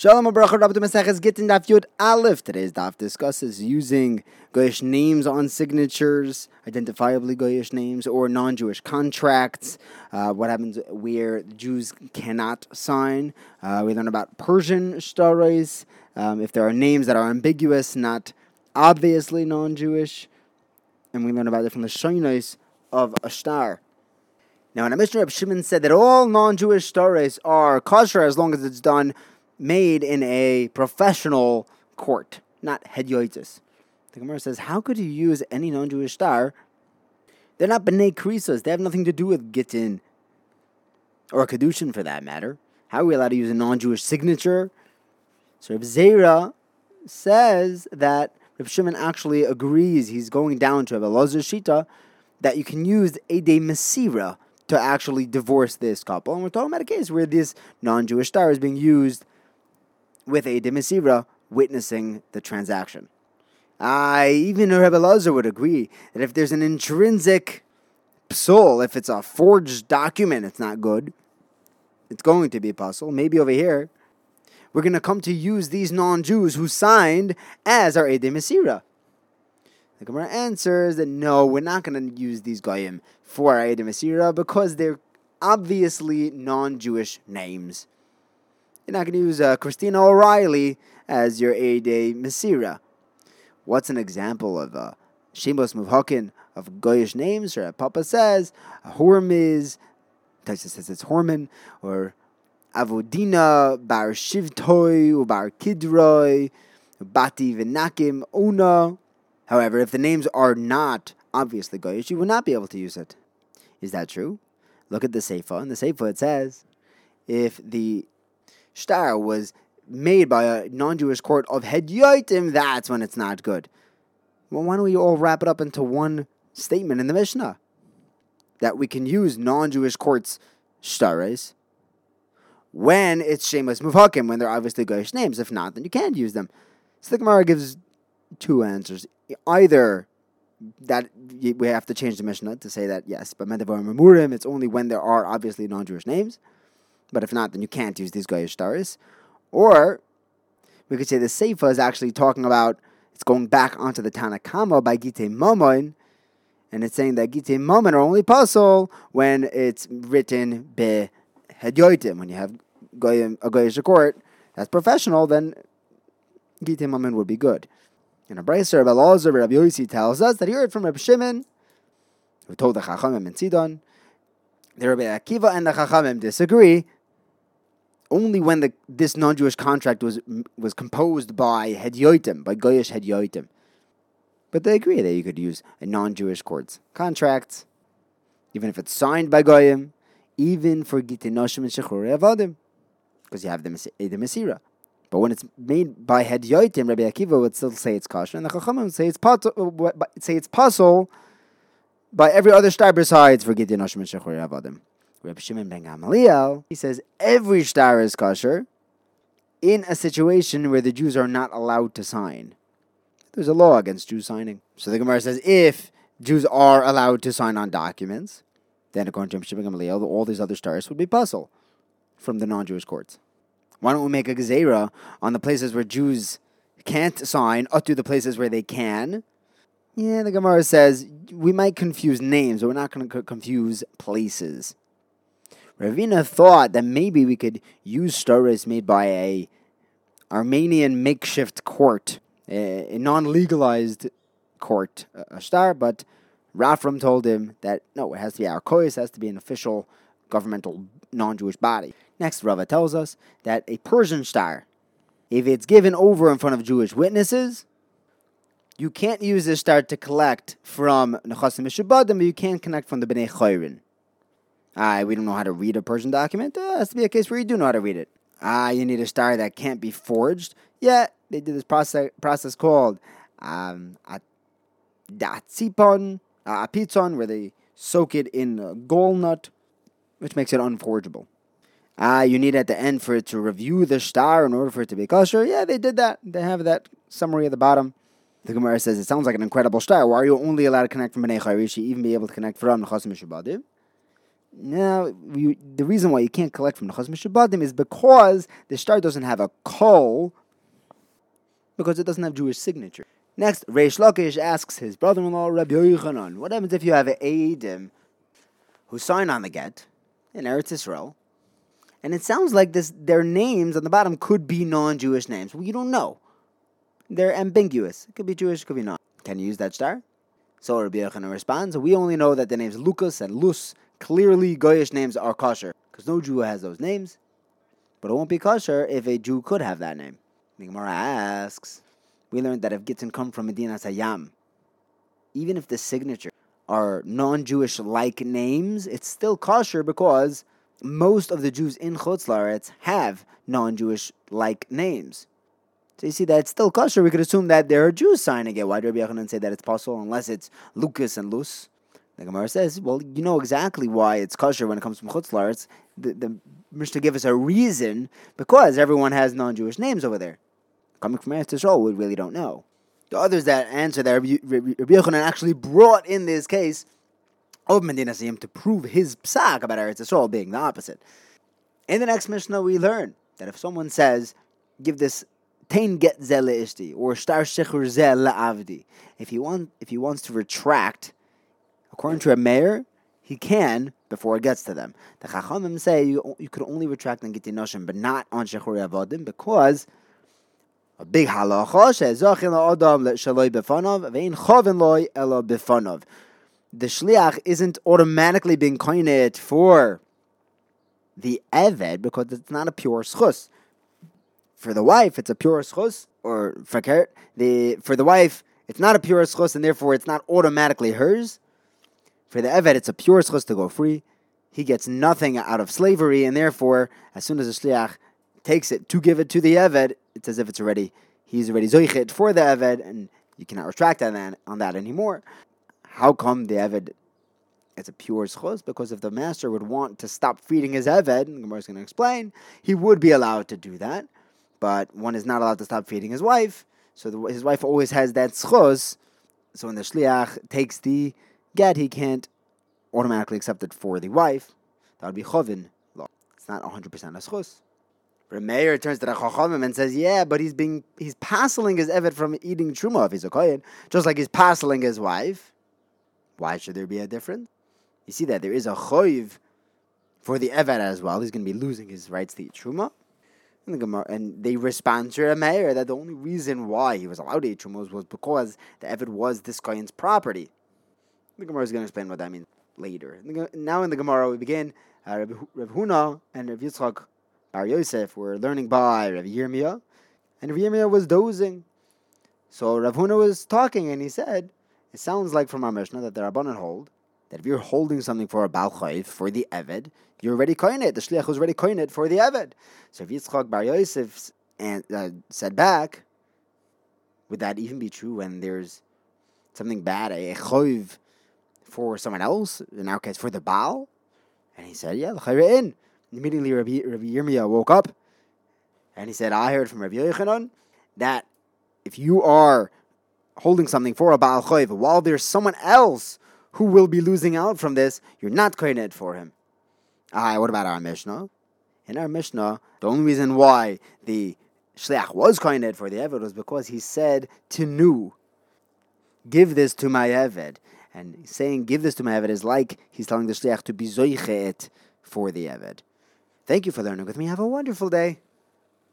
Shalom Abracha Rabbi Maseches Gittin Daf Yud Aleph. Today's daf discusses using Goyish names on signatures, identifiably Goyish names, or non-Jewish contracts. Uh, what happens where Jews cannot sign? Uh, we learn about Persian stories. Um, if there are names that are ambiguous, not obviously non-Jewish, and we learn about it from the Shoinos of a star. Now, in a Mishnah, Shimon said that all non-Jewish stories are kosher as long as it's done made in a professional court, not hedyoitis. The Gemara says, how could you use any non-Jewish star? They're not b'nei krisas. They have nothing to do with gittin or kedushin for that matter. How are we allowed to use a non-Jewish signature? So Reb Zera says that Reb Shimon actually agrees. He's going down to Reb Elazar Shita that you can use a de mesira to actually divorce this couple. And we're talking about a case where this non-Jewish star is being used with a demisira witnessing the transaction. I even Rebbe Lazar would agree that if there's an intrinsic soul, if it's a forged document, it's not good. It's going to be a puzzle. Maybe over here, we're going to come to use these non-Jews who signed as our Ede Mesira. The Gemara answers that no, we're not going to use these goyim for our Ede Mesira because they're obviously non-Jewish names. You're not going to use uh, Christina O'Reilly as your A-Day Mesira. What's an example of uh, Shemos of Goyish names? Or Papa says, a Hormiz, Taisa says it's Horman, or Avodina, Bar Shivtoy, or Bar Kidroy, Bati Vinakim, Una. However, if the names are not obviously Goyish, you will not be able to use it. Is that true? Look at the Seifa. In the Seifa it says, if the star was made by a non-Jewish court of Hedyotim, that's when it's not good. Well, why don't we all wrap it up into one statement in the Mishnah? That we can use non-Jewish courts stares when it's Shemus Muvhakim, when they're obviously Goyish names. If not, then you can't use them. So the Gemara gives two answers. Either that we have to change the Mishnah to say that yes, but Medavar Memurim, it's only when there are obviously non-Jewish names. But if not, then you can't use these Goyish stars. Or we could say the Seifa is actually talking about it's going back onto the Tanakama by Gite Momon, and it's saying that Gite Momon are only possible when it's written be Hedyoitim. When you have Goyim, a Goyish court that's professional, then Gite Momon would be good. And a Braiser, Rabbi Elazar, Rabbi Yossi tells us that he heard from Rabbi Shimon, who told the Chachamim in Sidon, the Rabbi Akiva and the Chachamim disagree, only when the, this non-Jewish contract was was composed by Hedyoitim, by Goyish Hedyoitim. But they agree that you could use a non-Jewish court's contract, even if it's signed by Goyim, even for Gitinoshim and Shechure Avadim, because you have the, the Mesira. But when it's made by Hedyoitim, Rabbi Akiva would still say it's kosher, and the Chachamim would say it's, pot- uh, say it's puzzle by every other star besides for Gitinoshim and Shechure Avadim. Reb Shimon ben Gamaliel, he says every star is kosher in a situation where the Jews are not allowed to sign. There's a law against Jews signing. So the Gemara says if Jews are allowed to sign on documents, then according to Reb Shimon ben Gamaliel, all these other stars would be puzzle from the non-Jewish courts. Why don't we make a gezerah on the places where Jews can't sign up to the places where they can? Yeah, the Gemara says we might confuse names, but we're not going to confuse places. Ravina thought that maybe we could use stories made by a Armenian makeshift court, a, a non-legalized court, a star, but Rafram told him that no, it has to be our kois, it has to be an official governmental non-Jewish body. Next, Rava tells us that a Persian star, if it's given over in front of Jewish witnesses, you can't use this star to collect from Nechasim Mishabadim, but you can connect from the Bnei Chayrin. Ah, we don't know how to read a Persian document. Uh, has to be a case where you do know how to read it. Ah, you need a star that can't be forged. Yeah, they did this process process called um, a datzipon, a pizzon, where they soak it in a nut, which makes it unforgeable. Ah, you need at the end for it to review the star in order for it to be kosher. Yeah, they did that. They have that summary at the bottom. The Gemara says it sounds like an incredible star. Why are you only allowed to connect from Bnei Chayrishi, even be able to connect from Nechasim Mishabadim? Now, you, the reason why you can't collect from the Mishabadim is because the star doesn't have a kol, because it doesn't have Jewish signature. Next, Reish Lakish asks his brother-in-law, Rabbi Yochanan, what happens if you have an Eidim who sign on the get in Eretz Israel, and it sounds like this their names on the bottom could be non-Jewish names. Well, you don't know. They're ambiguous. It could be Jewish, it could be not. Can you use that star? So Rabbi Yochanan responds, we only know that the names Lucas and Lus, clearly Goyish names, are kosher, because no Jew has those names. But it won't be kosher if a Jew could have that name. The Gemara asks, we learned that if Gittin come from Medina Sayyam, even if the signature are non-Jewish like names, it's still kosher because most of the Jews in Chutz Laretz have non-Jewish like names. So you see that it's still kosher. We could assume that there are Jews signing it. Why do Rabbi Yochanan say that it's possible unless it's Lucas and Luz? The Gemara says, well, you know exactly why it's kosher when it comes from Chutz Laretz. The, the Mishnah gives us a reason because everyone has non-Jewish names over there coming from Eretz Yisrael, we really don't know. The others that answer that Rabbi, Yochanan actually brought in this case of Medina Siyim to prove his psak about Eretz Yisrael being the opposite. In the next Mishnah, we learn that if someone says, give this Tain get zele ishti or star shechur zel avdi, if he wants to retract, according to a mayor, he can before it gets to them. The Chachamim say you, you could only retract on Noshim, but not on Shechur Avodim because a big halacha she'zachin la'adam shaloi ve'in chavin loy befanav. The shliach isn't automatically being koined for the eved because it's not a pure schus. For the wife, it's a pure schus, or fakert. The for the wife, it's not a pure schus, and therefore it's not automatically hers. For the eved, it's a pure schus to go free. He gets nothing out of slavery, and therefore, as soon as the shliach takes it to give it to the Eved, it's as if it's already, he's already Zoichet for the Eved, and you cannot retract on that, on that anymore. How come the Eved it's a pure schos? Because if the master would want to stop feeding his Eved, and Gemara is going to explain, he would be allowed to do that. But one is not allowed to stop feeding his wife, so the, his wife always has that schos. So when the shliach takes the get, he can't automatically accept it for the wife. That would be chovin. It's not 100% a schos. Remeir turns to the Chachamim and says, "Yeah, but he's being he's passing his evet from eating truma if he's a kohen, just like he's passing his wife. Why should there be a difference? You see that there is a choiv for the evet as well. He's going to be losing his rights to eat truma." And, the Gemara, and they respond to Remeir that the only reason why he was allowed to eat truma was because the evet was this kohen's property. The Gemara is going to explain what that means later. Now in the Gemara we begin. Uh, Huna and Rav Yitzchak Bar Yosef were learning by Rav Yirmiyah, and Rav Yirmiyah was dozing. So Rav Huna was talking, and he said, "It sounds like from our Mishnah that the Rabbanan hold that if you're holding something for a Baal Chayv, for the Eved, you're already coin it. The Shliach was already coin it for the Eved. So if Yitzchak Bar Yosef and, uh, said back, would that even be true when there's something bad, a Chayv for someone else, in our case for the Baal? And he said, yeah, the in. Immediately, Rabbi, Rabbi woke up and he said, I heard from Rabbi Yochanan that if you are holding something for a Baal Choiv while there's someone else who will be losing out from this, you're not kohenet for him. Ah, what about our Mishnah? In our Mishnah, the only reason why the Shliach was kohenet for the Eved was because he said to Nu, give this to my Eved. And saying give this to my Eved is like he's telling the Shliach to be zoichet for the Eved. Thank you for learning with me. Have a wonderful day.